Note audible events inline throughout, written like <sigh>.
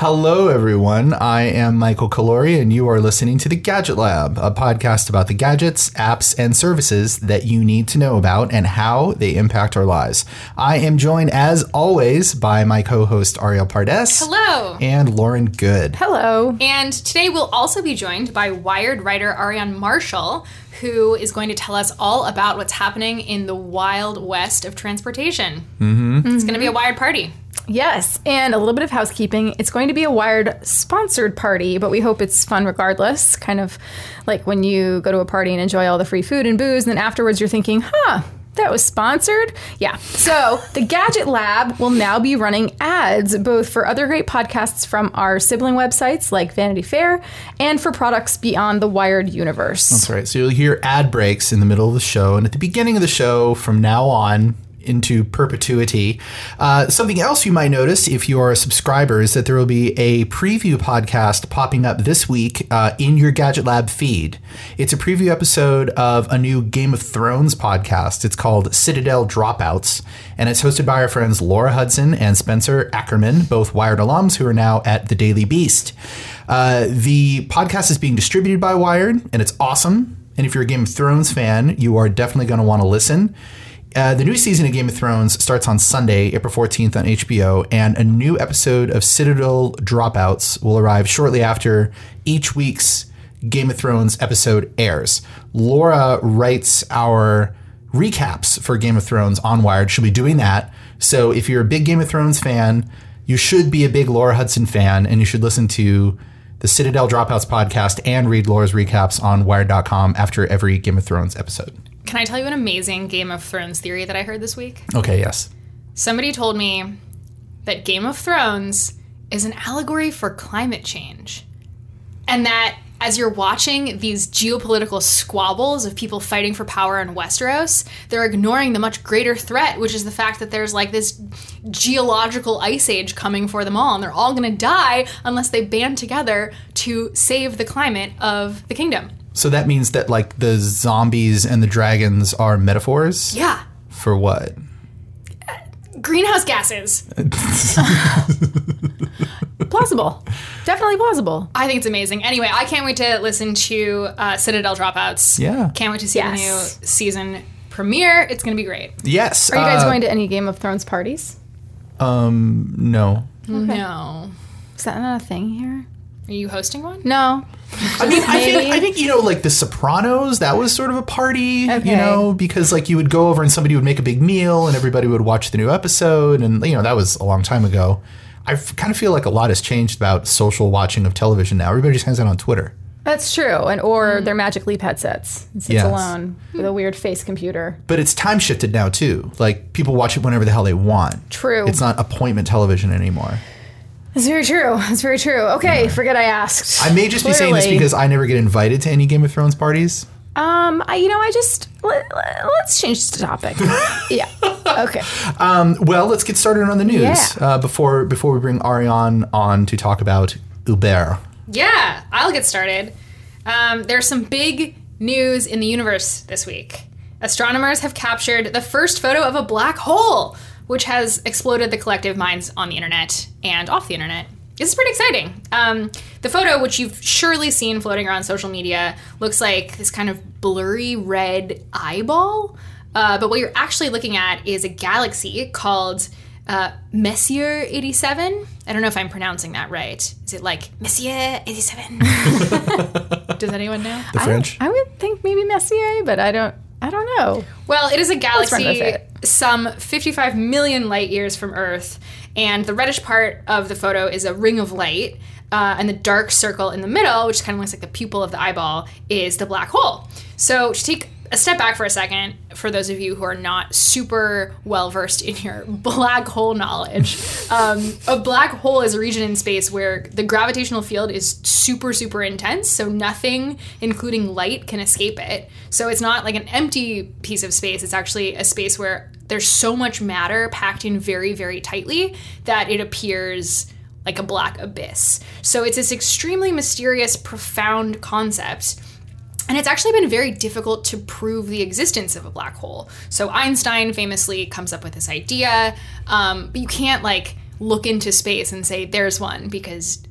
Hello, everyone. I am Michael Calore, and you are listening to the Gadget Lab, a podcast about the gadgets, apps, and services that you need to know about and how they impact our lives. I am joined, as always, by my co host, Arielle Pardes. Hello. And Lauren Goode. Hello. And today we'll also be joined by Wired writer Aarian Marshall, who is going to tell us all about what's happening in the wild west of transportation. Mm-hmm. It's going to be a Wired party. Yes, and a little bit of housekeeping. It's going to be a Wired sponsored party, but we hope it's fun regardless. Kind of like when you go to a party and enjoy all the free food and booze, and then afterwards you're thinking, huh, that was sponsored? Yeah. So the Gadget Lab will now be running ads both for other great podcasts from our sibling websites like Vanity Fair and for products beyond the Wired universe. That's right. So you'll hear ad breaks in the middle of the show, and at the beginning of the show, from now on, into perpetuity. Uh, something else you might notice if you are a subscriber is that there will be a preview podcast popping up this week uh, in your Gadget Lab feed. It's a preview episode of a new Game of Thrones podcast. It's called Citadel Dropouts, and it's hosted by our friends Laura Hudson and Spencer Ackerman, both Wired alums who are now at the Daily Beast. Uh, the podcast is being distributed by Wired, and it's awesome. And if you're a Game of Thrones fan, you are definitely going to want to listen. Uh, the new season of Game of Thrones starts on Sunday, April 14th on HBO, and a new episode of Citadel Dropouts will arrive shortly after each week's Game of Thrones episode airs. Laura writes our recaps for Game of Thrones on Wired. She'll be doing that. So if you're a big Game of Thrones fan, you should be a big Laura Hudson fan, and you should listen to the Citadel Dropouts podcast and read Laura's recaps on Wired.com after every Game of Thrones episode. Can I tell you an amazing Game of Thrones theory that I heard this week? Okay, yes. Somebody told me that Game of Thrones is an allegory for climate change. And that as you're watching these geopolitical squabbles of people fighting for power in Westeros, they're ignoring the much greater threat, which is the fact that there's like this geological ice age coming for them all, and they're all gonna die unless they band together to save the climate of the kingdom. So that means that like the zombies and the dragons are metaphors Yeah. for what? Greenhouse gases. <laughs> <laughs> Plausible. Definitely plausible. I think it's amazing. Anyway, I can't wait to listen to uh, Citadel Dropouts. Yeah. Can't wait to see Yes. the new season premiere. It's going to be great. Yes. Are you guys uh, going to any Game of Thrones parties? Um, no. No. Is that not a thing here? Are you hosting one? No. I mean, I think I think you know, like The Sopranos. That was sort of a party, Okay. you know, because like you would go over and somebody would make a big meal and everybody would watch the new episode, and you know that was a long time ago. I kind of feel like a lot has changed about social watching of television now. Everybody just hangs out on Twitter. That's true. And or hmm. their Magic Leap headsets. It sits Yes. alone with a weird face computer. But it's time shifted now too. Like people watch it whenever the hell they want. True. It's not appointment television anymore. That's very true. That's very true. Okay, forget I asked. I may just be saying this because I never get invited to any Game of Thrones parties. Um, I, you know, I just let, us change the topic. <laughs> yeah. Okay. Um, Well, let's get started on the news Yeah. uh, before before we bring Aarian on to talk about Uber. Yeah, I'll get started. Um, there's some big news in the universe this week. Astronomers have captured the first photo of a black hole, which has exploded the collective minds on the internet and off the internet. This is pretty exciting. Um, the photo, which you've surely seen floating around social media, looks like this kind of blurry red eyeball. Uh, but what you're actually looking at is a galaxy called uh, Messier 87. I don't know if I'm pronouncing that right. Is it like Messier 87? <laughs> Does anyone know? The French. I would think maybe Messier, but I don't. I don't know. Well, it is a galaxy some 55 million light years from Earth, and the reddish part of the photo is a ring of light, uh, and the dark circle in the middle, which kind of looks like the pupil of the eyeball, is the black hole. So, to take a step back for a second, for those of you who are not super well versed in your <laughs> black hole knowledge, um, a black hole is a region in space where the gravitational field is super, super intense. So nothing, including light, can escape it. So it's not like an empty piece of space. It's actually a space where there's so much matter packed in very, very tightly that it appears like a black abyss. So it's this extremely mysterious, profound concept. And it's actually been very difficult to prove the existence of a black hole. So Einstein famously comes up with this idea, um, but you can't like look into space and say, there's one, because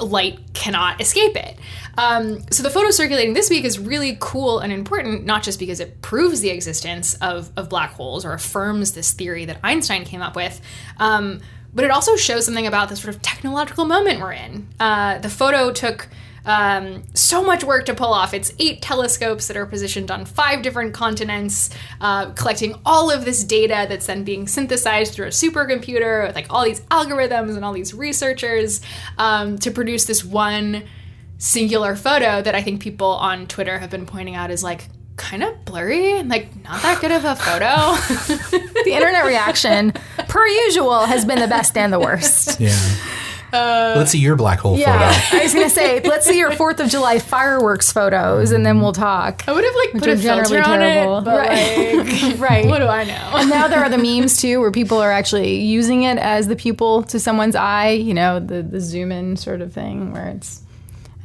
light cannot escape it. Um, so the photo circulating this week is really cool and important, not just because it proves the existence of, of black holes or affirms this theory that Einstein came up with, um, but it also shows something about the sort of technological moment we're in. Uh, the photo took um, so much work to pull off. It's eight telescopes that are positioned on five different continents, uh, collecting all of this data that's then being synthesized through a supercomputer with like all these algorithms and all these researchers um, to produce this one singular photo that I think people on Twitter have been pointing out is like kind of blurry and like not that good of a photo. <laughs> the internet reaction, per usual, has been the best and the worst. Yeah. Uh, let's see your black hole Yeah, photo. <laughs> I was gonna say, let's see your Fourth of July fireworks photos, and then we'll talk. I would have like put a filter generally on terrible. it, but Right. like, <laughs> <laughs> Right. what do I know? And now there are the memes too, where people are actually using it as the pupil to someone's eye. You know, the the zoom in sort of thing, where it's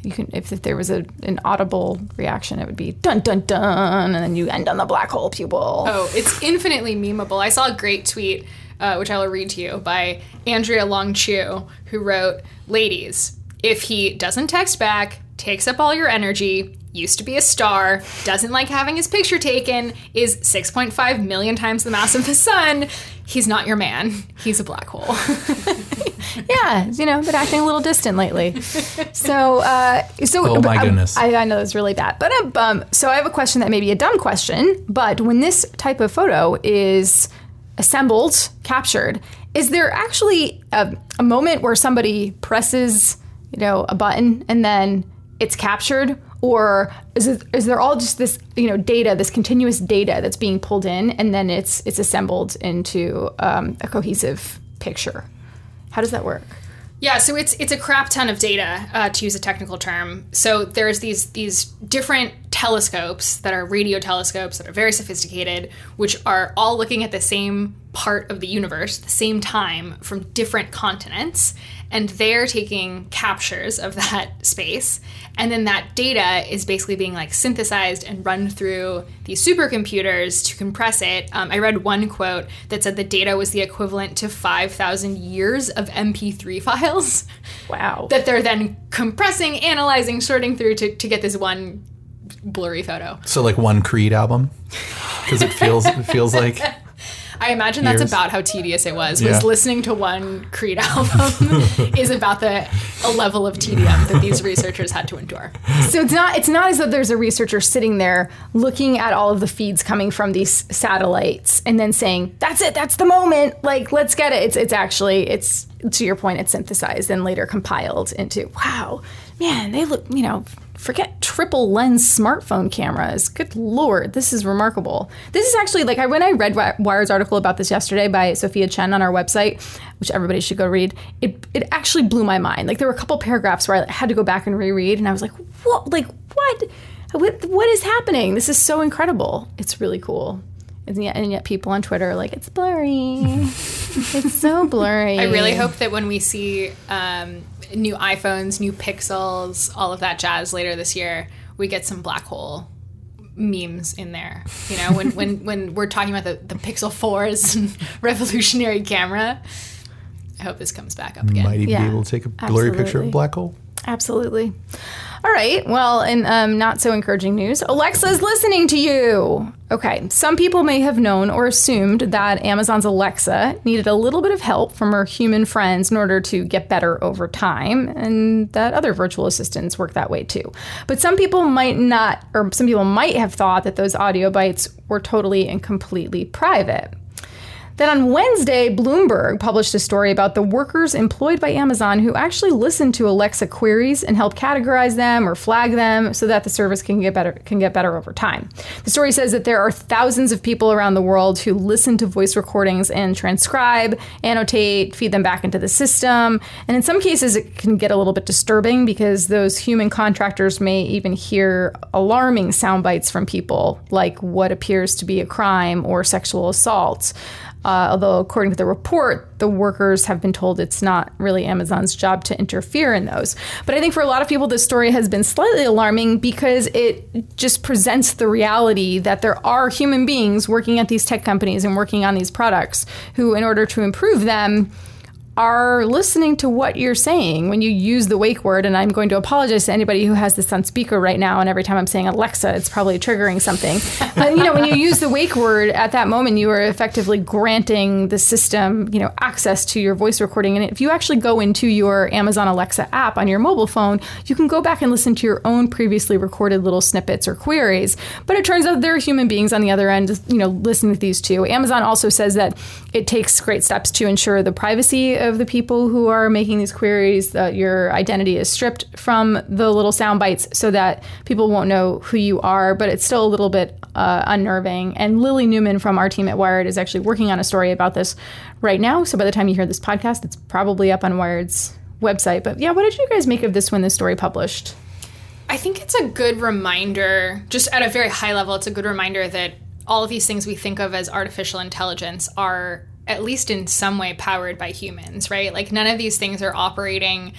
you can if, if there was a an audible reaction, it would be dun dun dun, and then you end on the black hole pupil. Oh, it's infinitely memeable. I saw a great tweet, uh, which I will read to you, by Andrea Long Chu, who wrote, Ladies, if he doesn't text back, takes up all your energy, used to be a star, doesn't like having his picture taken, is 6.5 million times the mass of the sun, he's not your man. He's a black hole. <laughs> Yeah, you know, been acting a little distant lately. So, uh, so Oh, my I- goodness. I, I know it's really bad, but um, um, so I have a question that may be a dumb question, but when this type of photo is assembled, captured, is there actually a, a moment where somebody presses, you know, a button and then it's captured? Or is, it, is there all just this, you know, data, this continuous data that's being pulled in, and then it's it's assembled into um, a cohesive picture? How does that work? Yeah, so it's it's a crap ton of data uh, to use a technical term. So there's these these different telescopes that are radio telescopes that are very sophisticated, which are all looking at the same part of the universe at the same time from different continents, and they're taking captures of that <laughs> space, and then that data is basically being like synthesized and run through these supercomputers to compress it. Um, I read one quote that said the data was the equivalent to 5,000 years of MP3 <laughs> files Wow. that they're then compressing, analyzing, sorting through to, to get this one blurry photo. So like one Creed album, because it feels it feels like <laughs> I imagine that's about how tedious it was. Yeah. Was listening to one Creed album <laughs> is about the a level of tedium that these <laughs> researchers had to endure. So it's not it's not as though there's a researcher sitting there looking at all of the feeds coming from these satellites and then saying, "That's it, that's the moment. Like, let's get it." It's it's actually it's to your point, it's synthesized and later compiled into, "Wow, man, they look, you know, forget triple lens smartphone cameras. Good lord, this is remarkable. This is actually like I when I read Wi- Wired's article about this yesterday by Sophia Chen on our website, which everybody should go read. It it actually blew my mind. Like there were a couple paragraphs where I had to go back and reread, and I was like, what? Like what? What, what is happening? This is so incredible. It's really cool. And yet, and yet people on Twitter are like, it's blurry. it's so <laughs> blurry. I really hope that when we see um, new iPhones, new Pixels, all of that jazz later this year, we get some black hole memes in there. You know, when when <laughs> when we're talking about the, the Pixel 4's <laughs> revolutionary camera. I hope this comes back up again. might even Yeah, be able to take a blurry picture of a black hole. Absolutely. All right. Well, in um, not so encouraging news, Alexa's listening to you. Okay. Some people may have known or assumed that Amazon's Alexa needed a little bit of help from her human friends in order to get better over time, and that other virtual assistants work that way too. But some people might not, or some people might have thought that those audio bites were totally and completely private. Then on Wednesday, Bloomberg published a story about the workers employed by Amazon who actually listen to Alexa queries and help categorize them or flag them so that the service can get better can get better over time. The story says that there are thousands of people around the world who listen to voice recordings and transcribe, annotate, feed them back into the system. And in some cases it can get a little bit disturbing because those human contractors may even hear alarming sound bites from people like what appears to be a crime or sexual assault. Uh, although, according to the report, the workers have been told it's not really Amazon's job to interfere in those. But I think for a lot of people, this story has been slightly alarming because it just presents the reality that there are human beings working at these tech companies and working on these products who, in order to improve them, are listening to what you're saying when you use the wake word. And I'm going to apologize to anybody who has this on speaker right now. And every time I'm saying Alexa, it's probably triggering something. <laughs> but you know, when you use the wake word at that moment, you are effectively granting the system, you know, access to your voice recording. And if you actually go into your Amazon Alexa app on your mobile phone, you can go back and listen to your own previously recorded little snippets or queries. But it turns out there are human beings on the other end, you know, listening to these too. Amazon also says that it takes great steps to ensure the privacy of the people who are making these queries, that your identity is stripped from the little sound bites so that people won't know who you are, but it's still a little bit uh, unnerving. And Lily Newman from our team at Wired is actually working on a story about this right now. So by the time you hear this podcast, it's probably up on Wired's website. But yeah, what did you guys make of this when this story published? I think it's a good reminder, just at a very high level, it's a good reminder that all of these things we think of as artificial intelligence are at least in some way powered by humans, right? Like none of these things are operating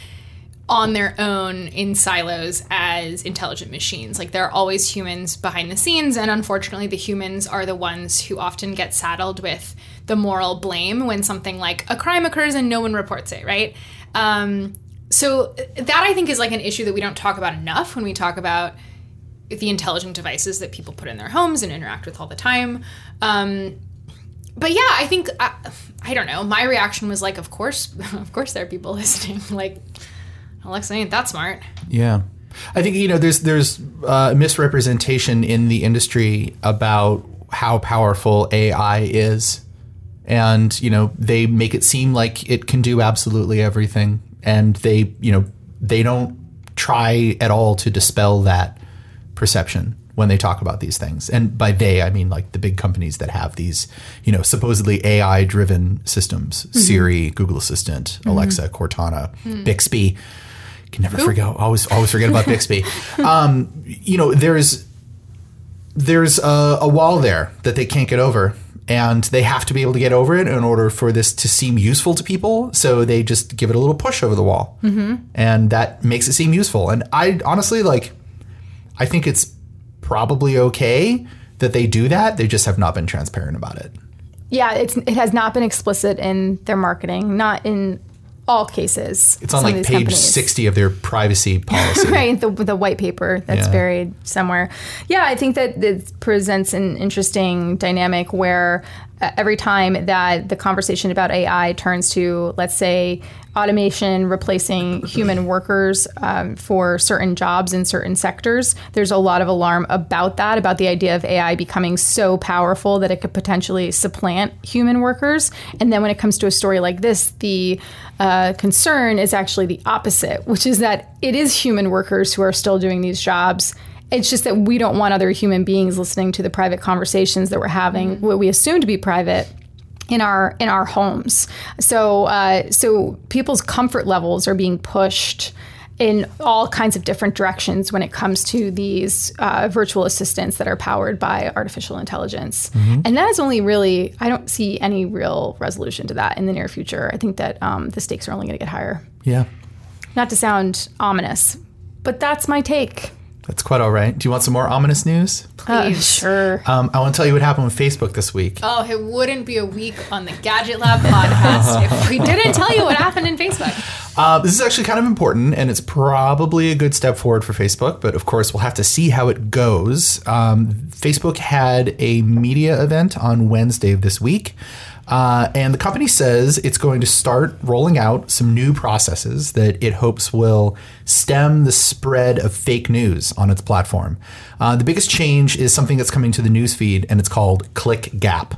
on their own in silos as intelligent machines. Like there are always humans behind the scenes, and unfortunately, the humans are the ones who often get saddled with the moral blame when something like a crime occurs and no one reports it, right? Um, so that I think is like an issue that we don't talk about enough when we talk about the intelligent devices that people put in their homes and interact with all the time. Um, but yeah, I think I, I don't know. My reaction was like, of course, <laughs> of course, there are people <laughs> listening. like, Alexa ain't that smart. Yeah. I think you know there's there's uh, misrepresentation in the industry about how powerful AI is, and you know they make it seem like it can do absolutely everything, and they you know they don't try at all to dispel that perception when they talk about these things. And by they, I mean like the big companies that have these, you know, supposedly AI driven systems mm-hmm. Siri, Google Assistant, mm-hmm. Alexa, Cortana, mm. Bixby. Can never forget, always, always forget about Bixby. <laughs> Um, you know, there's, there's a, a wall there that they can't get over and they have to be able to get over it in order for this to seem useful to people. So they just give it a little push over the wall, mm-hmm. and that makes it seem useful. And I honestly like, I think it's probably okay that they do that. They just have not been transparent about it. Yeah, it's it has not been explicit in their marketing, not in all cases. It's on like page companies. 60 of their privacy <laughs> policy. right, the, the white paper that's yeah. buried somewhere. Yeah, I think that it presents an interesting dynamic where uh, every time that the conversation about AI turns to, let's say, automation replacing human workers um, for certain jobs in certain sectors. There's a lot of alarm about that, about the idea of AI becoming so powerful that it could potentially supplant human workers. And then when it comes to a story like this, the uh, concern is actually the opposite, which is that it is human workers who are still doing these jobs. It's just that we don't want other human beings listening to the private conversations that we're having, what we assume to be private in our in our homes. So uh, so people's comfort levels are being pushed in all kinds of different directions when it comes to these uh, virtual assistants that are powered by artificial intelligence. Mm-hmm. And that is only really, I don't see any real resolution to that in the near future. I think that um, the stakes are only going to get higher. Yeah. Not to sound ominous, but that's my take. That's quite all right. Do you want some more ominous news? Uh, Please. Uh, sure. Um, I want to tell you what happened with Facebook this week. Oh, it wouldn't be a week on the Gadget Lab podcast <laughs> if we didn't tell you what happened in Facebook. Uh, this is actually kind of important, and it's probably a good step forward for Facebook, but of course, we'll have to see how it goes. Um, Facebook had a media event on Wednesday of this week. Uh, and the company says it's going to start rolling out some new processes that it hopes will stem the spread of fake news on its platform. Uh, the biggest change is something that's coming to the newsfeed, and it's called Click Gap.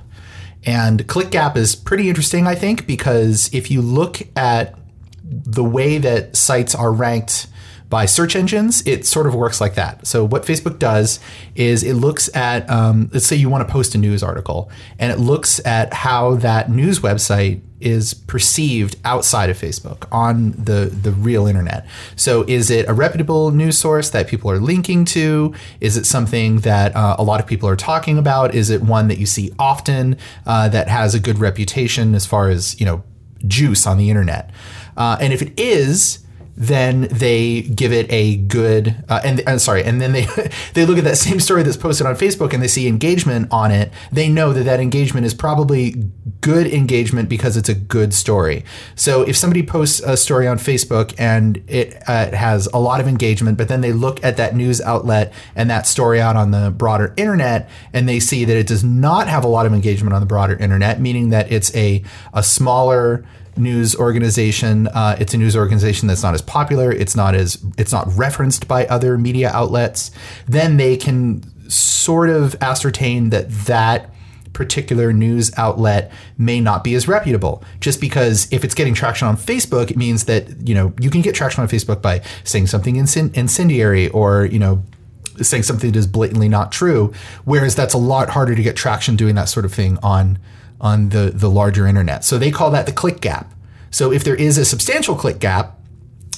And Click Gap is pretty interesting, I think, because if you look at the way that sites are ranked by search engines, it sort of works like that. So what Facebook does is it looks at, um, let's say you want to post a news article, and it looks at how that news website is perceived outside of Facebook on the the real internet. So is it a reputable news source that people are linking to? Is it something that uh, a lot of people are talking about? Is it one that you see often uh, that has a good reputation as far as you know juice on the internet? Uh, and if it is, then they give it a good uh, and uh, sorry and then they <laughs> they look at that same story that's posted on Facebook and they see engagement on it. They know that that engagement is probably good engagement because it's a good story. So if somebody posts a story on Facebook and it, uh, it has a lot of engagement but then they look at that news outlet and that story out on the broader internet and they see that it does not have a lot of engagement on the broader internet meaning that it's a a smaller news organization. Uh, it's a news organization that's not as popular. It's not as it's not referenced by other media outlets. Then they can sort of ascertain that that particular news outlet may not be as reputable just because if it's getting traction on Facebook it means that you know you can get traction on Facebook by saying something incendiary or you know saying something that is blatantly not true whereas that's a lot harder to get traction doing that sort of thing on on the, the larger internet. So they call that the click gap. So if there is a substantial click gap,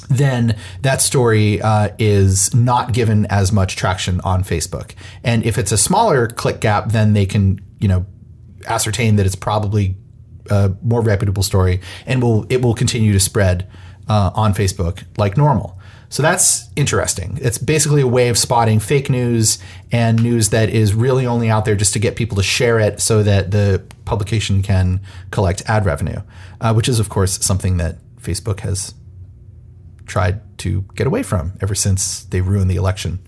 then that story uh, is not given as much traction on Facebook. And if it's a smaller click gap, then they can, you know, ascertain that it's probably a more reputable story and will it will continue to spread uh, on Facebook like normal. So that's interesting. It's basically a way of spotting fake news and news that is really only out there just to get people to share it so that the publication can collect ad revenue, uh, which is, of course, something that Facebook has tried to get away from ever since they ruined the election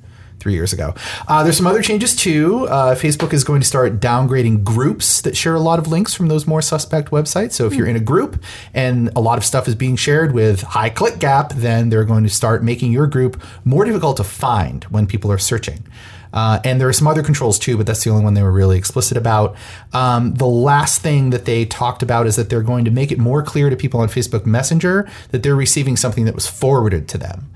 three years ago. Uh, there's some other changes too. Uh, Facebook is going to start downgrading groups that share a lot of links from those more suspect websites. So if you're in a group and a lot of stuff is being shared with high click gap, then they're going to start making your group more difficult to find when people are searching. Uh, and there are some other controls too, but that's the only one they were really explicit about. Um, the last thing that they talked about is that they're going to make it more clear to people on Facebook Messenger that they're receiving something that was forwarded to them.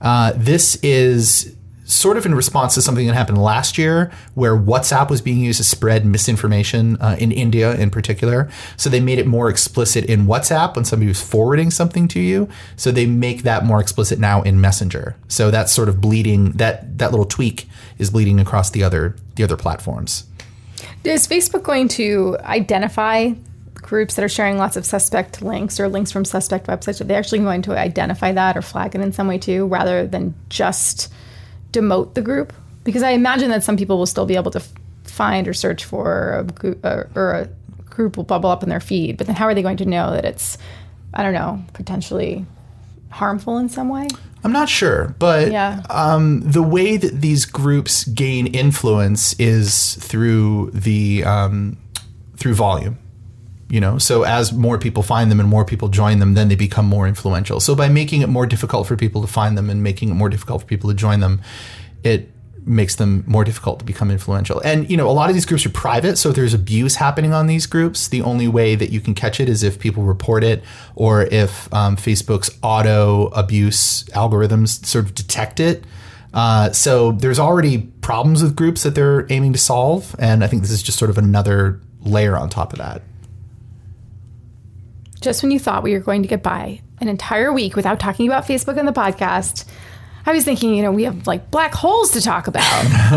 Uh, this is sort of in response to something that happened last year where WhatsApp was being used to spread misinformation uh, in India in particular. So they made it more explicit in WhatsApp when somebody was forwarding something to you. So they make that more explicit now in Messenger. So that's sort of bleeding that that little tweak is bleeding across the other the other platforms. Is Facebook going to identify groups that are sharing lots of suspect links or links from suspect websites? Are they actually going to identify that or flag it in some way too, rather than just demote the group? Because I imagine that some people will still be able to f- find or search for a group, uh, or a group will bubble up in their feed. But then how are they going to know that it's, I don't know, potentially harmful in some way? I'm not sure, but yeah. um, the way that these groups gain influence is through the um, through volume. You know, so as more people find them and more people join them, then they become more influential. So by making it more difficult for people to find them and making it more difficult for people to join them, it makes them more difficult to become influential. And you know, a lot of these groups are private, so if there's abuse happening on these groups, the only way that you can catch it is if people report it or if um, Facebook's auto abuse algorithms sort of detect it. Uh, so there's already problems with groups that they're aiming to solve, and I think this is just sort of another layer on top of that. Just when you thought we were going to get by an entire week without talking about Facebook on the podcast, I was thinking, you know, we have like black holes to talk about.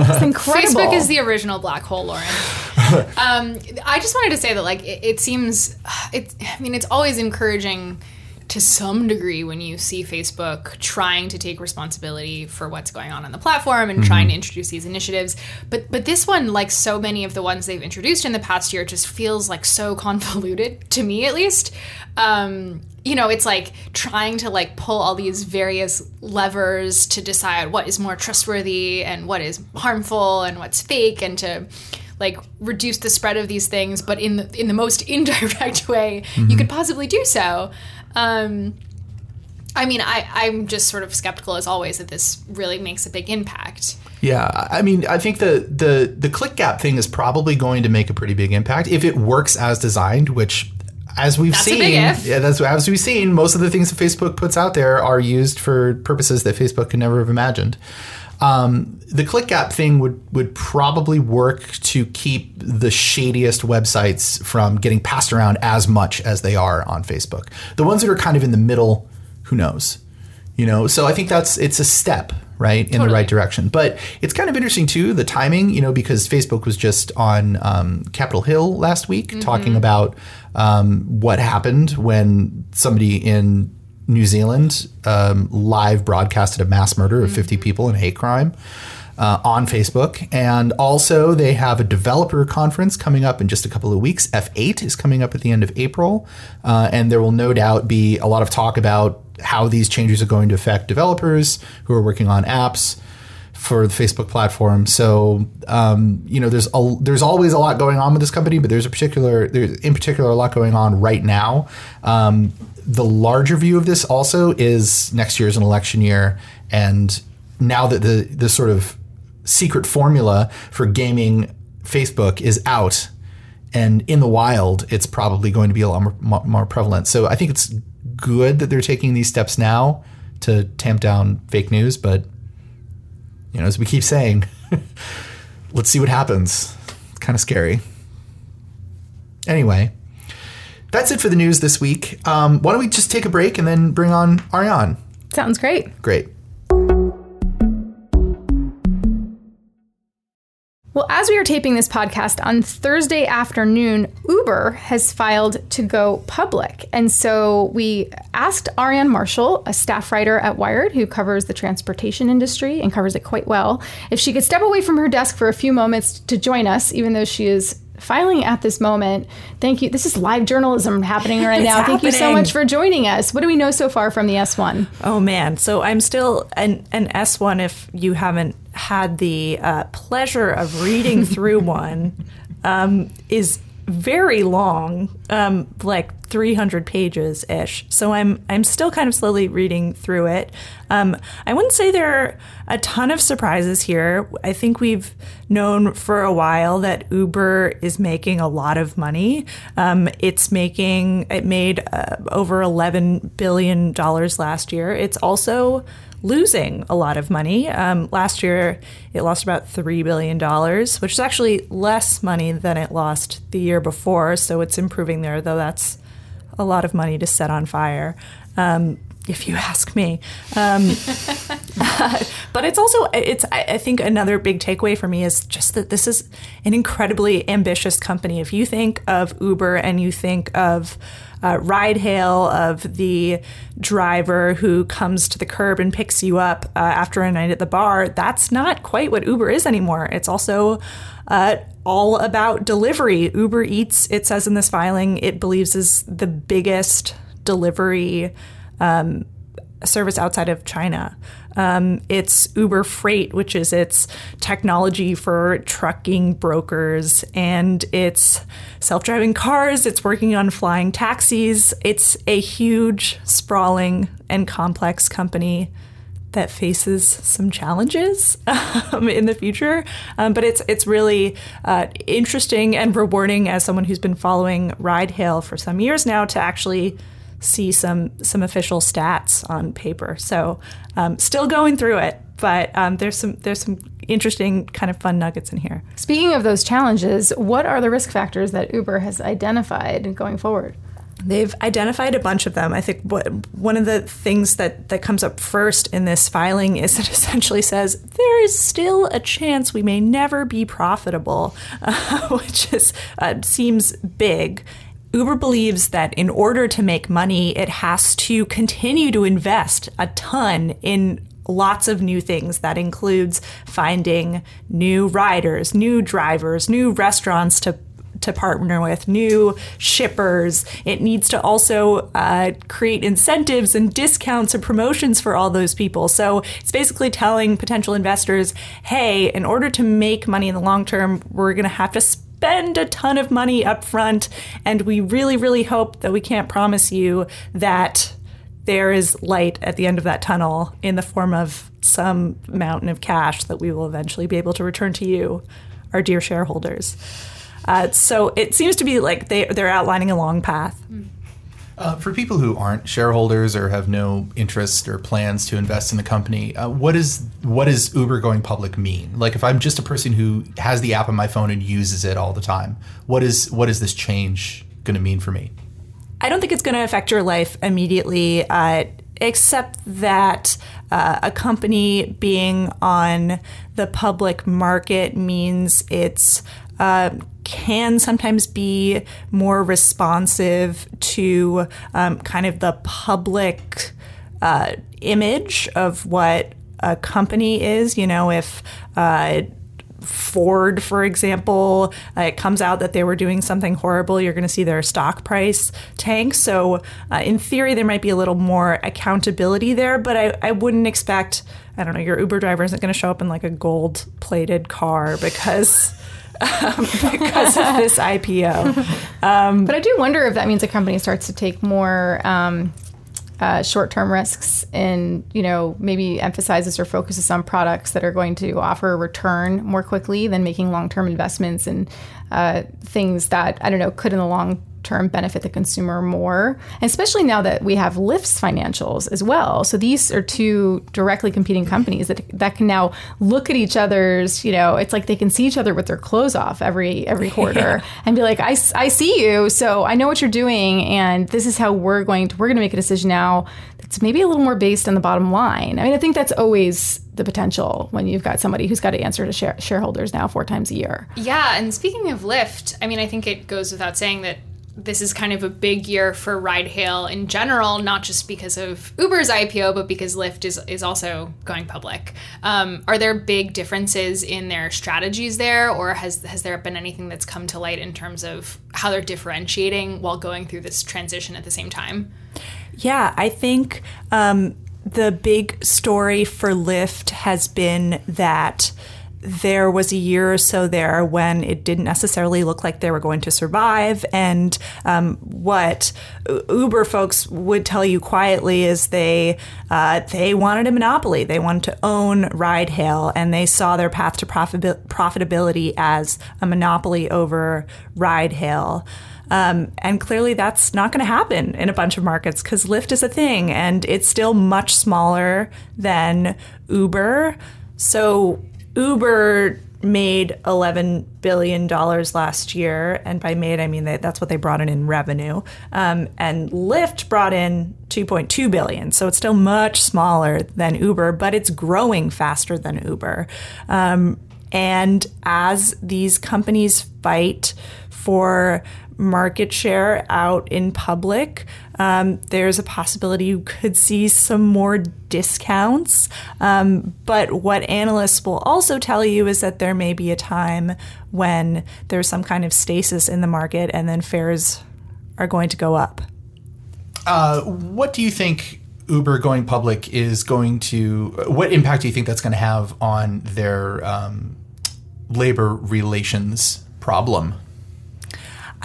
It's <laughs> incredible. Facebook is the original black hole, Lauren. <laughs> um, I just wanted to say that, like, it, it seems, it, I mean, it's always encouraging to some degree when you see Facebook trying to take responsibility for what's going on on the platform and mm-hmm. trying to introduce these initiatives. But but this one, like so many of the ones they've introduced in the past year, just feels like so <laughs> convoluted to me, at least. Um, you know, it's like trying to like pull all these various levers to decide what is more trustworthy and what is harmful and what's fake, and to like reduce the spread of these things, but in the in the most <laughs> indirect way mm-hmm. you could possibly do so. Um, I mean, I, I'm just sort of skeptical as always that this really makes a big impact. Yeah, I mean, I think the the the click gap thing is probably going to make a pretty big impact if it works as designed, which as we've that's seen, yeah, that's as we've seen, most of the things that Facebook puts out there are used for purposes that Facebook could never have imagined. Um, the click gap thing would would probably work to keep the shadiest websites from getting passed around as much as they are on Facebook. The ones that are kind of in the middle, who knows? You know, so I think that's it's a step right in totally. the right direction. But it's kind of interesting too the timing, you know, because Facebook was just on um, Capitol Hill last week mm-hmm. talking about um, what happened when somebody in New Zealand um, live broadcasted a mass murder of 50 people in hate crime. Uh, on Facebook. And also, they have a developer conference coming up in just a couple of weeks. F8 is coming up at the end of April. Uh, and there will no doubt be a lot of talk about how these changes are going to affect developers who are working on apps for the Facebook platform. So um, you know, there's a, there's always a lot going on with this company, but there's a particular there's in particular a lot going on right now. Um, the larger view of this also is next year is an election year, and now that the the sort of secret formula for gaming Facebook is out and in the wild, it's probably going to be a lot more, more prevalent. So I think it's good that they're taking these steps now to tamp down fake news, but you know, as we keep saying, <laughs> let's see what happens. It's kind of scary. Anyway, that's it for the news this week. Um, why don't we just take a break and then bring on Aarian? Sounds great. Great. Well, as we are taping this podcast on Thursday afternoon, Uber has filed to go public. And so we asked Aarian Marshall, a staff writer at Wired who covers the transportation industry and covers it quite well, if she could step away from her desk for a few moments to join us, even though she is filing at this moment. Thank you. This is live journalism happening right now. Thank you so much for joining us. What do we know so far from the S1? Oh man, so I'm still an, an S1 if you haven't had the uh, pleasure of reading <laughs> through one. Um, is very long, um, like 300 pages ish. So I'm I'm still kind of slowly reading through it. Um, I wouldn't say there are a ton of surprises here. I think we've known for a while that Uber is making a lot of money. Um, it's making it made uh, over 11 billion dollars last year. It's also losing a lot of money. Um, last year, it lost about $3 billion, which is actually less money than it lost the year before. So it's improving there, though that's a lot of money to set on fire. Um, if you <laughs> ask me, um, <laughs> but it's also it's I I think another big takeaway for me is just that this is an incredibly ambitious company. If you think of Uber and you think of uh, ride hail of the driver who comes to the curb and picks you up uh, after a night at the bar. That's not quite what Uber is anymore. It's also uh, all about delivery. Uber Eats, it says in this filing, it believes is the biggest delivery um, service outside of China. Um, it's Uber Freight, which is its technology for trucking brokers, and it's self driving cars. It's working on flying taxis. It's a huge, sprawling, and complex company that faces some challenges <laughs> um, in the future. Um, but it's it's really uh, interesting and rewarding as someone who's been following ride hail for some years now to actually see some some official stats on paper. So um, still going through it, but um, there's some there's some interesting kind of fun nuggets in here. Speaking of those challenges, what are the risk factors that Uber has identified going forward? They've identified a bunch of them. I think what, one of the things that, that comes up first in this filing is it essentially says there is still a chance we may never be profitable, uh, <laughs> which is uh, seems big. Uber believes that in order to make money, it has to continue to invest a ton in lots of new things. That includes finding new riders, new drivers, new restaurants to to partner with, new shippers. It needs to also uh, create incentives and discounts and promotions for all those people. So it's basically telling potential investors, hey, in order to make money in the long term, we're going to have to spend a ton of money up front. And we really, really hope that we can't promise you that there is light at the end of that tunnel in the form of some mountain of cash that we will eventually be able to return to you, our dear shareholders. Uh, so it seems to be like they, they're outlining a long path. Uh, for people who aren't shareholders or have no interest or plans to invest in the company, uh, what is what does Uber going public mean? Like, if I'm just a person who has the app on my phone and uses it all the time, what is what is this change going to mean for me? I don't think it's going to affect your life immediately, uh, except that uh, a company being on the public market means it's uh, can sometimes be more responsive to um, kind of the public uh, image of what a company is. You know, if uh, Ford, for example, uh, it comes out that they were doing something horrible, you're going to see their stock price tank. So, uh, in theory, there might be a little more accountability there, but I, I wouldn't expect, I don't know, your Uber driver isn't going to show up in like a gold plated car because. Um, <laughs> because of this IPO. But I do wonder if that means a company starts to take more um, uh, short-term risks and you know maybe emphasizes or focuses on products that are going to offer a return more quickly than making long-term investments and uh, things that I don't know could in the long term benefit the consumer more, and especially now that we have Lyft's financials as well. So these are two directly competing companies that that can now look at each other's. You know, it's like they can see each other with their clothes off every every quarter <laughs> yeah. and be like, I, I see you, so I know what you're doing, and this is how we're going to we're going to make a decision now that's maybe a little more based on the bottom line. I mean, I think that's always the potential when you've got somebody who's got to answer to share, shareholders now four times a year. Yeah, and speaking of Lyft, I mean, I think it goes without saying that this is kind of a big year for ride hail in general, not just because of Uber's IPO, but because Lyft is, is also going public. Um, are there big differences in their strategies there, or has, has there been anything that's come to light in terms of how they're differentiating while going through this transition at the same time? Yeah, I think um, the big story for Lyft has been that there was a year or so there when it didn't necessarily look like they were going to survive. And um, what Uber folks would tell you quietly is they uh, they wanted a monopoly. They wanted to own ride hail, and they saw their path to profit- profitability as a monopoly over ride hail. Um, and clearly, that's not going to happen in a bunch of markets because Lyft is a thing, and it's still much smaller than Uber. So Uber made $11 billion last year. And by made, I mean that that's what they brought in in revenue. Um, and Lyft brought in 2.2 billion. So it's still much smaller than Uber, but it's growing faster than Uber. Um, and as these companies fight for market share out in public, um, there's a possibility you could see some more discounts. Um, but what analysts will also tell you is that there may be a time when there's some kind of stasis in the market and then fares are going to go up. Uh, what do you think Uber going public is going to, what impact do you think that's going to have on their um, labor relations problem?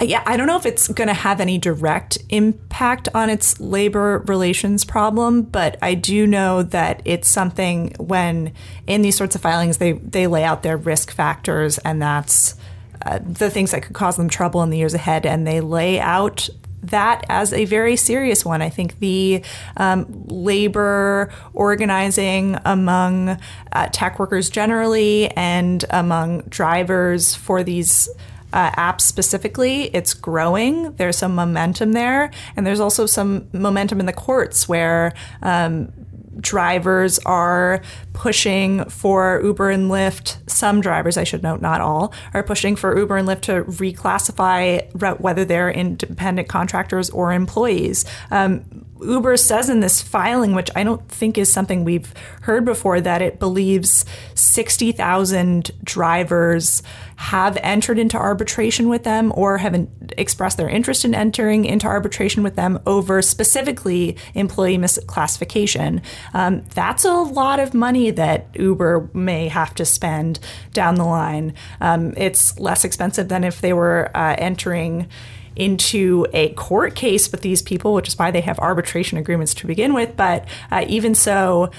Yeah, I don't know if it's going to have any direct impact on its labor relations problem, but I do know that it's something when in these sorts of filings they they lay out their risk factors, and that's uh, the things that could cause them trouble in the years ahead, and they lay out that as a very serious one. I think the um, labor organizing among uh, tech workers generally and among drivers for these uh, apps specifically, it's growing. There's some momentum there. And there's also some momentum in the courts where um, drivers are pushing for Uber and Lyft. Some drivers, I should note, not all, are pushing for Uber and Lyft to reclassify whether they're independent contractors or employees. Um, Uber says in this filing, which I don't think is something we've heard before, that it believes 60,000 drivers have entered into arbitration with them or have expressed their interest in entering into arbitration with them over specifically employee misclassification. Um, that's a lot of money that Uber may have to spend down the line. Um, it's less expensive than if they were uh, entering into a court case with these people, which is why they have arbitration agreements to begin with. But uh, even so,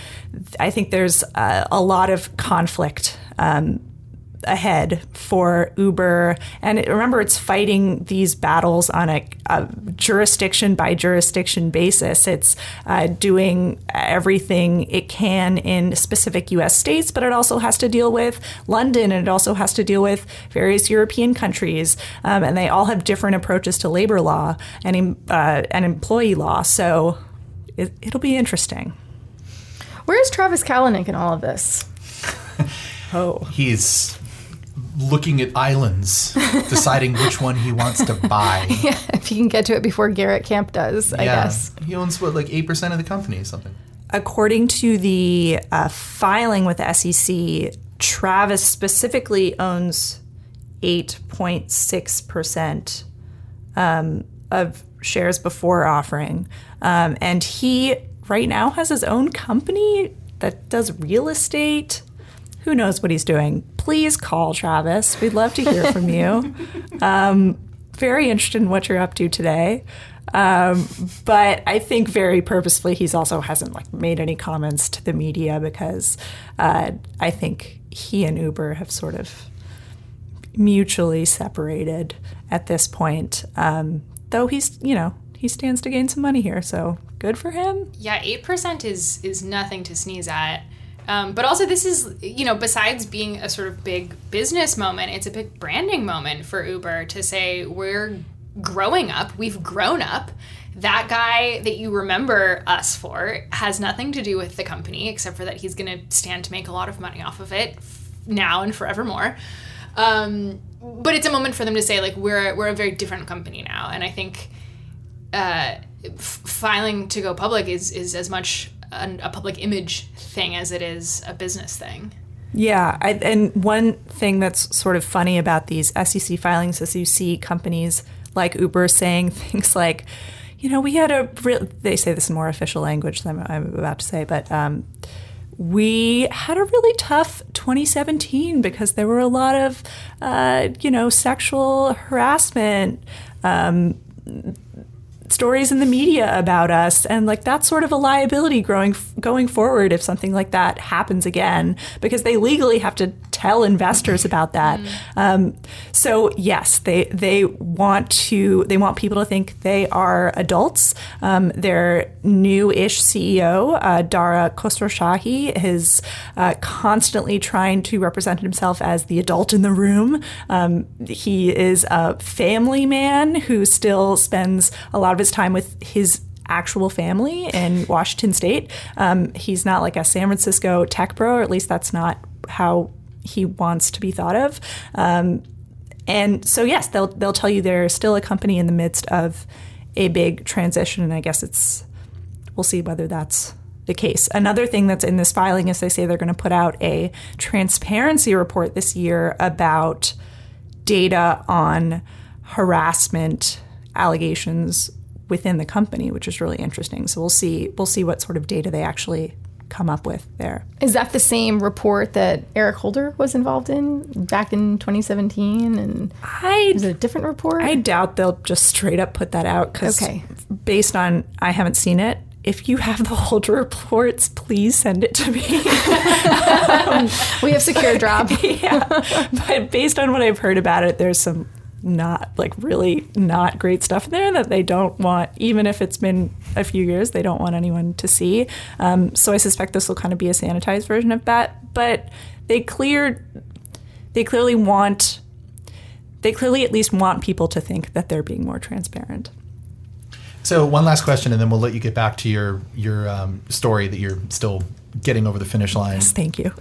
I think there's uh, a lot of conflict um, ahead for Uber. And it, remember, it's fighting these battles on a, a jurisdiction by jurisdiction basis. It's uh, doing everything it can in specific US states, but it also has to deal with London and it also has to deal with various European countries. Um, and they all have different approaches to labor law and, uh, and employee law. So it, it'll be interesting. Where's Travis Kalanick in all of this? <laughs> oh, he's looking at islands, <laughs> deciding which one he wants to buy. <laughs> Yeah, if he can get to it before Garrett Camp does, I guess. He owns what, like eight percent of the company, or something. according to the uh, filing with the SEC, Travis specifically owns 8.6% um, of shares before offering. Um, and he right now has his own company that does real estate. Who knows what he's doing? Please call Travis. We'd love to hear from you. <laughs> Um, very interested in what you're up to today. Um, but I think very purposefully, he's also hasn't like made any comments to the media because uh, I think he and Uber have sort of mutually separated at this point. Um, though he's, you know, he stands to gain some money here, so good for him. Yeah, eight percent is is nothing to sneeze at. Um, but also, this is you know, besides being a sort of big business moment, it's a big branding moment for Uber to say we're growing up, we've grown up. That guy that you remember us for has nothing to do with the company except for that he's going to stand to make a lot of money off of it now and forevermore. Um, but it's a moment for them to say like we're we're a very different company now, and I think uh, f- filing to go public is is as much a, a public image thing as it is a business thing. Yeah, I, and one thing that's sort of funny about these SEC filings is you see companies like Uber saying <laughs> things like, you know, we had a real, they say this in more official language than I'm about to say, but um, we had a really tough 2017 because there were a lot of, uh, you know, sexual harassment. Um, stories in the media about us and like that's sort of a liability growing going forward if something like that happens again because they legally have to tell investors about that. Mm. Um, so yes, they they want to they want people to think they are adults. Um, their new-ish CEO uh, Dara Khosrowshahi is uh, constantly trying to represent himself as the adult in the room. Um, he is a family man who still spends a lot of his time with his actual family in Washington State. Um, he's not like a San Francisco tech bro, or at least that's not how he wants to be thought of. Um, and so, yes, they'll they'll tell you they're still a company in the midst of a big transition, and I guess it's we'll see whether that's the case. Another thing that's in this filing is they say they're going to put out a transparency report this year about data on harassment allegations within the company, which is really interesting. So we'll see we'll see what sort of data they actually come up with there. Is that the same report that Eric Holder was involved in back in 2017? And I is it a different report? I doubt they'll just straight up put that out because okay. based on I haven't seen it. If you have the Holder reports, please send it to me. <laughs> um, we have secure drop. <laughs> yeah, but based on what I've heard about it, there's some not like really not great stuff in there that they don't want, even if it's been a few years, they don't want anyone to see. Um, so I suspect this will kind of be a sanitized version of that. But they cleared, they clearly want, they clearly at least want people to think that they're being more transparent. So one last question, and then we'll let you get back to your your um, story that you're still getting over the finish line. Yes, thank you.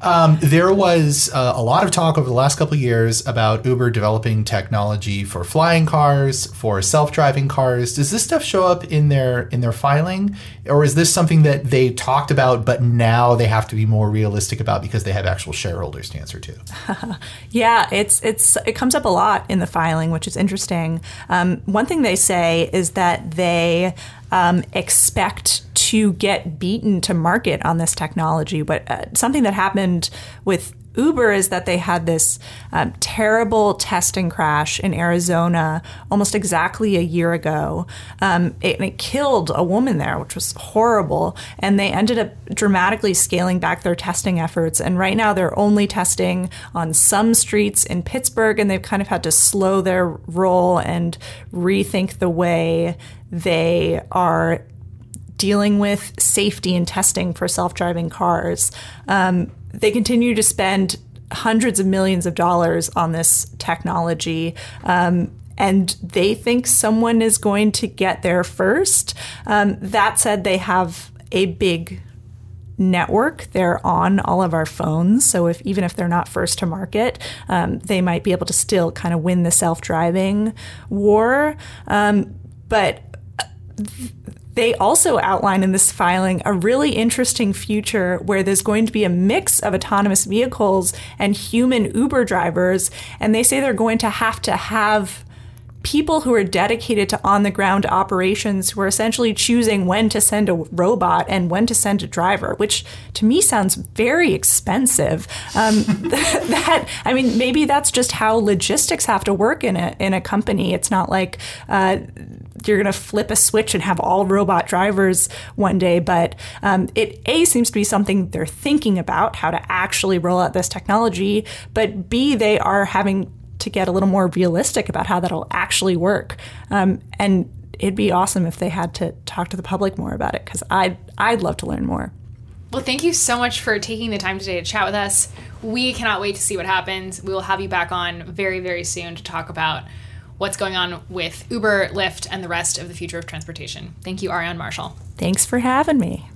<laughs> um, there was uh, a lot of talk over the last couple of years about Uber developing technology for flying cars, for self-driving cars. Does this stuff show up in their in their filing, or is this something that they talked about, but now they have to be more realistic about because they have actual shareholders to answer to? <laughs> yeah, it's it's it comes up a lot in the filing, which is interesting. Um, one thing they say is that they um, expect to get beaten to market on this technology. But uh, something that happened with Uber is that they had this um, terrible testing crash in Arizona almost exactly a year ago. Um, it, it, killed a woman there, which was horrible. And they ended up dramatically scaling back their testing efforts. And right now they're only testing on some streets in Pittsburgh, and they've kind of had to slow their roll and rethink the way they are dealing with safety and testing for self driving cars. Um, they continue to spend hundreds of millions of dollars on this technology. Um, and they think someone is going to get there first. Um, that said, they have a big network. They're on all of our phones. So if even if they're not first to market, um, they might be able to still kind of win the self driving war. Um, but they also outline in this filing a really interesting future where there's going to be a mix of autonomous vehicles and human Uber drivers. And they say they're going to have to have people who are dedicated to on the ground operations who are essentially choosing when to send a robot and when to send a driver, which to me sounds very expensive. Um, <laughs> that I mean, maybe that's just how logistics have to work in a in a company. It's not like uh, you're going to flip a switch and have all robot drivers one day, but um, it a seems to be something they're thinking about how to actually roll out this technology, but b they are having to get a little more realistic about how that'll actually work. Um, and it'd be awesome if they had to talk to the public more about it because I'd, I'd love to learn more. Well, thank you so much for taking the time today to chat with us. We cannot wait to see what happens. We will have you back on very, very soon to talk about what's going on with Uber, Lyft, and the rest of the future of transportation. Thank you, Aarian Marshall. Thanks for having me.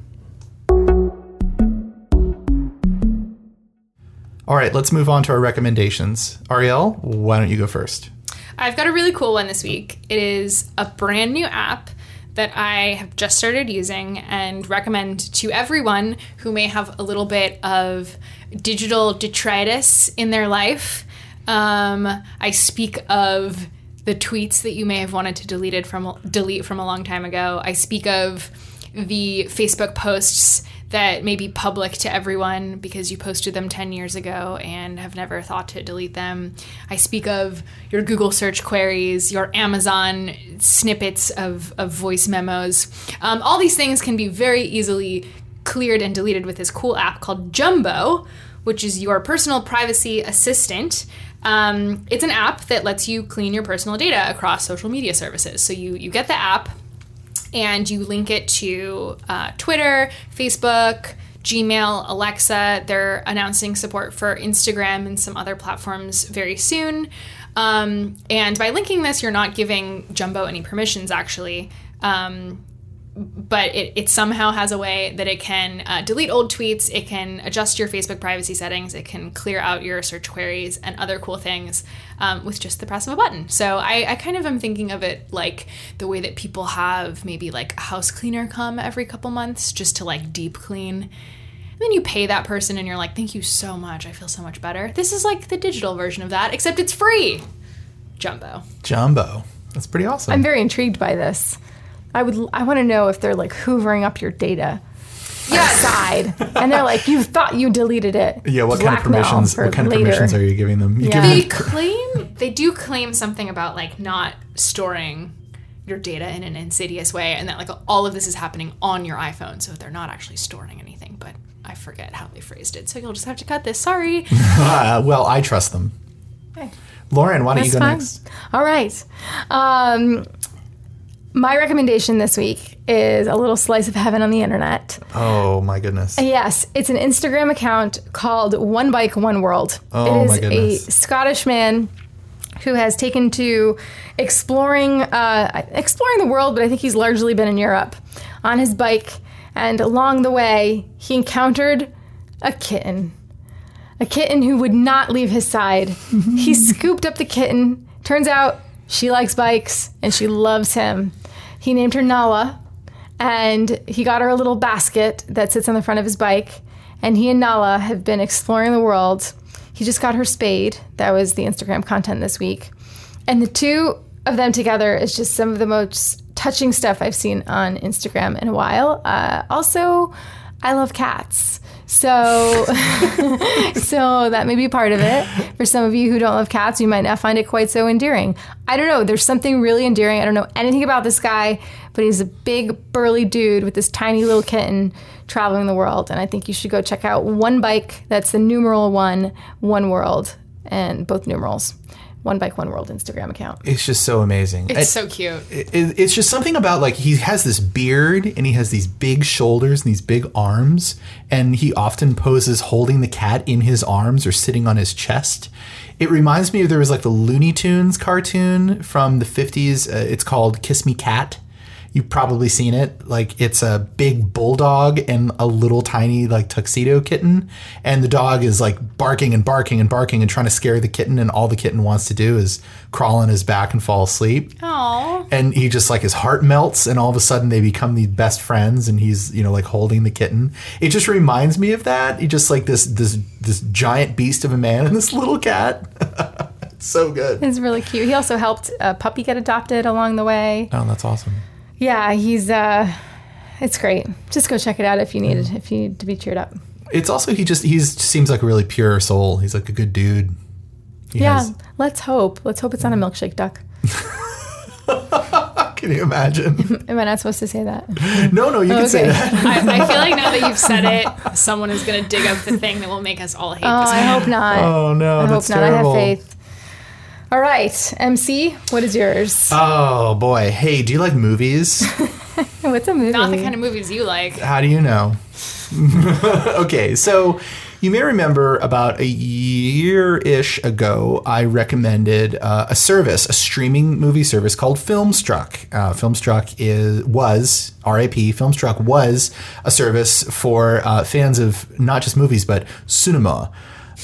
All right, let's move on to our recommendations. Arielle, why don't you go first? I've got a really cool one this week. It is a brand new app that I have just started using and recommend to everyone who may have a little bit of digital detritus in their life. Um, I speak of the tweets that you may have wanted to delete from delete from a long time ago. I speak of the Facebook posts that may be public to everyone because you posted them 10 years ago and have never thought to delete them. I speak of your Google search queries, your Amazon snippets of, of voice memos. Um, all these things can be very easily cleared and deleted with this cool app called Jumbo, which is your personal privacy assistant. Um, it's an app that lets you clean your personal data across social media services. So you, you get the app, and you link it to uh, Twitter, Facebook, Gmail, Alexa. They're announcing support for Instagram and some other platforms very soon. Um, and by linking this, you're not giving Jumbo any permissions, actually. Um, but it, it somehow has a way that it can uh, delete old tweets, it can adjust your Facebook privacy settings, it can clear out your search queries and other cool things um, with just the press of a button. So I, I kind of am thinking of it like the way that people have maybe like a house cleaner come every couple months just to like deep clean. And then you pay that person and you're like, thank you so much. I feel so much better. This is like the digital version of that, except it's free. Jumbo. Jumbo. That's pretty awesome. I'm very intrigued by this. I would. I want to know if they're like hoovering up your data. Side, and they're like, "You thought you deleted it." yeah, what kind of permissions? What kind of later. permissions are you giving them? You Yeah. give They them- claim they do claim something about like not storing your data in an insidious way, and that like all of this is happening on your iPhone, so they're not actually storing anything. But I forget how they phrased it, so you'll just have to cut this. Sorry. Ah, <laughs> well, I trust them. Okay. Lauren, why don't you go fine. next? All right. Um, my recommendation this week is a little slice of heaven on the internet. Oh my goodness. Yes, it's an Instagram account called One Bike One World. Oh, it is my goodness. a Scottish man who has taken to exploring uh, exploring the world, but I think he's largely been in Europe on his bike. And along the way, he encountered a kitten, a kitten who would not leave his side. <laughs> he scooped up the kitten. Turns out she likes bikes and she loves him. He named her Nala, and he got her a little basket that sits on the front of his bike. And he and Nala have been exploring the world. He just got her spayed. That was the Instagram content this week. And the two of them together is just some of the most touching stuff I've seen on Instagram in a while. Uh, also, I love cats. So, <laughs> so that may be part of it. For some of you who don't love cats, you might not find it quite so endearing. I don't know. There's something really endearing. I don't know anything about this guy, but he's a big, burly dude with this tiny little kitten traveling the world. And I think you should go check out One Bike. That's the numeral one, One World, and both numerals. One Bike, One World Instagram account. It's just so amazing. It's so cute. it, it's just something about like he has this beard and he has these big shoulders and these big arms and he often poses holding the cat in his arms or sitting on his chest it reminds me of there was like the looney tunes cartoon from the 50s uh, it's called kiss me cat You've probably seen it. Like it's a big bulldog and a little tiny like tuxedo kitten, and the dog is like barking and barking and barking and trying to scare the kitten, and all the kitten wants to do is crawl on his back and fall asleep. Aw. And he just like his heart melts, and all of a sudden they become the best friends, and he's you know like holding the kitten. It just reminds me of that. He just like this this this giant beast of a man and this little cat. <laughs> so good. It's really cute. He also helped a puppy get adopted along the way. Oh, that's awesome. Yeah, he's uh it's great. Just go check it out if you need it, if you need to be cheered up. It's also he just he's seems like a really pure soul. He's like a good dude. He Yeah, has- let's hope. Let's hope it's not a milkshake duck. <laughs> can you imagine? Am I not supposed to say that? no, no, you can say Okay. that. I, I feel like now that you've said it, <laughs> someone is going to dig up the thing that will make us all hate Oh, this I hope not. Oh no, I hope that's not. terrible. I have faith. All right, MC, what is yours? Oh boy. Hey, do you like movies? <laughs> What's a movie? Not the kind of movies you like. How do you know? <laughs> okay, so you may remember about a year ish ago, I recommended uh, a service, a streaming movie service called Filmstruck. Uh, Filmstruck is was RIP. Filmstruck was a service for uh, fans of not just movies but cinema.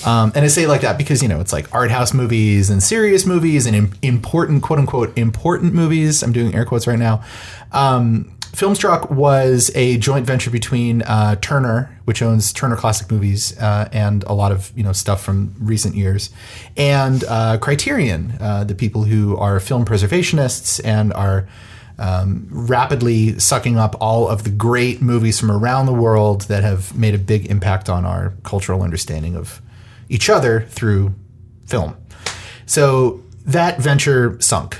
Um, and I say it like that because you know it's like art house movies and serious movies and important quote unquote important movies. I'm doing air quotes right now. Um, Filmstruck was a joint venture between uh, Turner, which owns Turner Classic Movies, uh, and a lot of you know stuff from recent years, and uh, Criterion, uh, the people who are film preservationists and are um, rapidly sucking up all of the great movies from around the world that have made a big impact on our cultural understanding of each other through film. So that venture sunk.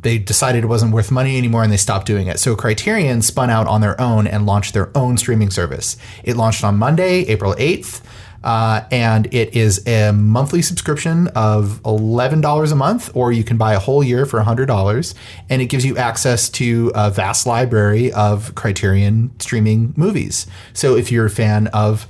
They decided it wasn't worth money anymore and they stopped doing it. So Criterion spun out on their own and launched their own streaming service. It launched on Monday, April 8th. Uh, and it is a monthly subscription of $11 a month, or you can buy a whole year for $100. And it gives you access to a vast library of Criterion streaming movies. So if you're a fan of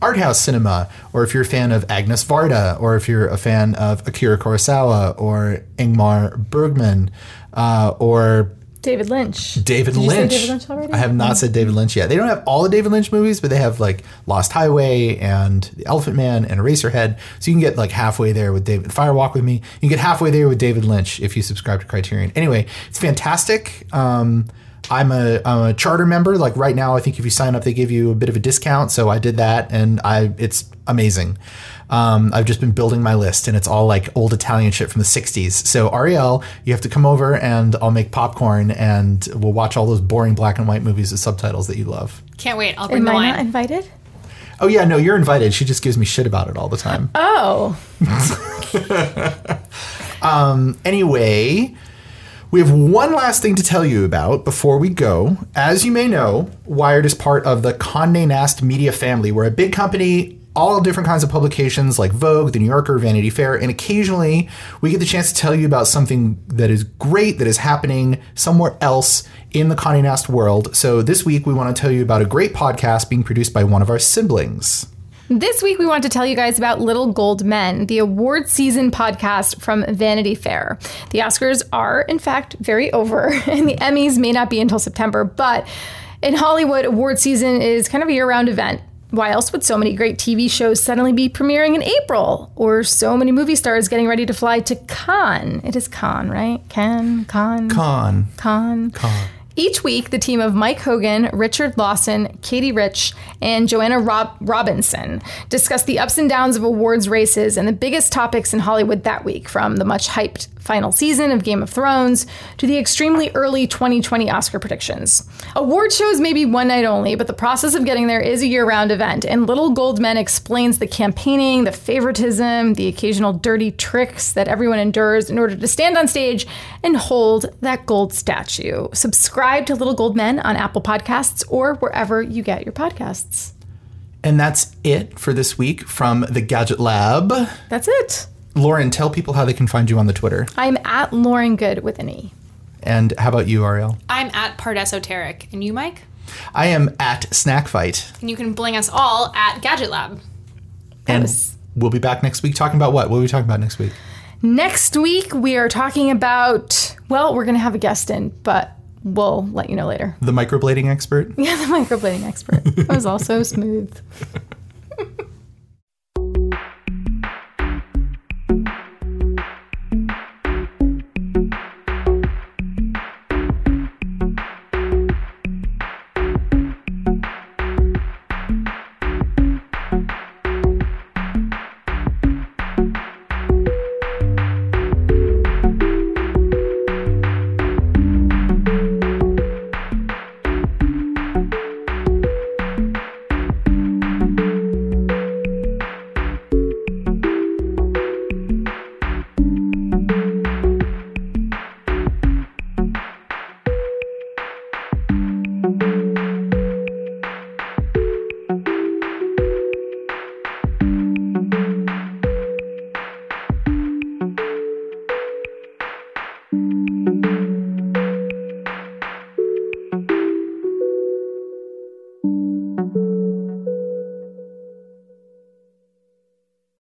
art house cinema, or if you're a fan of Agnes Varda, or if you're a fan of Akira Kurosawa, or Ingmar Bergman, uh, or David Lynch. David Did you say Lynch. David Lynch already? I have not said David Lynch yet. They don't have all the David Lynch movies, but they have like Lost Highway and The Elephant Man and Eraserhead. So you can get like halfway there with David. Firewalk with Me. You can get halfway there with David Lynch if you subscribe to Criterion. Anyway, it's fantastic. Um, I'm a I'm a charter member. Like right now, I think if you sign up, they give you a bit of a discount. So I did that, and I it's amazing. Um, I've just been building my list, and it's all like old Italian shit from the '60s. So Arielle, you have to come over, and I'll make popcorn, and we'll watch all those boring black and white movies with subtitles that you love. Can't wait. I'll bring Am the I wine. not invited? Oh yeah, no, you're invited. She just gives me shit about it all the time. Oh, <laughs> Anyway, we have one last thing to tell you about before we go. As you may know, Wired is part of the Condé Nast media family. We're a big company, all different kinds of publications like Vogue, The New Yorker, Vanity Fair, and occasionally we get the chance to tell you about something that is great that is happening somewhere else in the Condé Nast world. So this week we want to tell you about a great podcast being produced by one of our siblings. This week, we want to tell you guys about Little Gold Men, the award season podcast from Vanity Fair. The Oscars are, in fact, very over, <laughs> and the Emmys may not be until September, but in Hollywood, award season is kind of a year round event. Why else would so many great TV shows suddenly be premiering in April? Or so many movie stars getting ready to fly to Cannes? It is Cannes, right? Cannes, Cannes, Con. Cannes. Con. Each week, the team of Mike Hogan, Richard Lawson, Katie Rich, and Joanna Rob- Robinson discuss the ups and downs of awards races and the biggest topics in Hollywood that week, from the much hyped final season of Game of Thrones to the extremely early 2020 Oscar predictions. Award shows may be one night only, but the process of getting there is a year round event, and Little Gold Men explains the campaigning, the favoritism, the occasional dirty tricks that everyone endures in order to stand on stage and hold that gold statue. Subscribe to Little Gold Men on Apple Podcasts or wherever you get your podcasts. And that's it for this week from the Gadget Lab. That's it. Lauren, tell people how they can find you on the Twitter. I'm at Lauren Goode with an E. And how about you, Arielle? I'm at Part Esoteric. And you, Mike? I am at Snack Fight. And you can bling us all at Gadget Lab. And was- we'll be back next week talking about what? What are we talking about next week? Next week, we are talking about, well, we're going to have a guest in, but we'll let you know later. The microblading expert. <laughs> Yeah, the microblading expert. It was all so smooth. <laughs>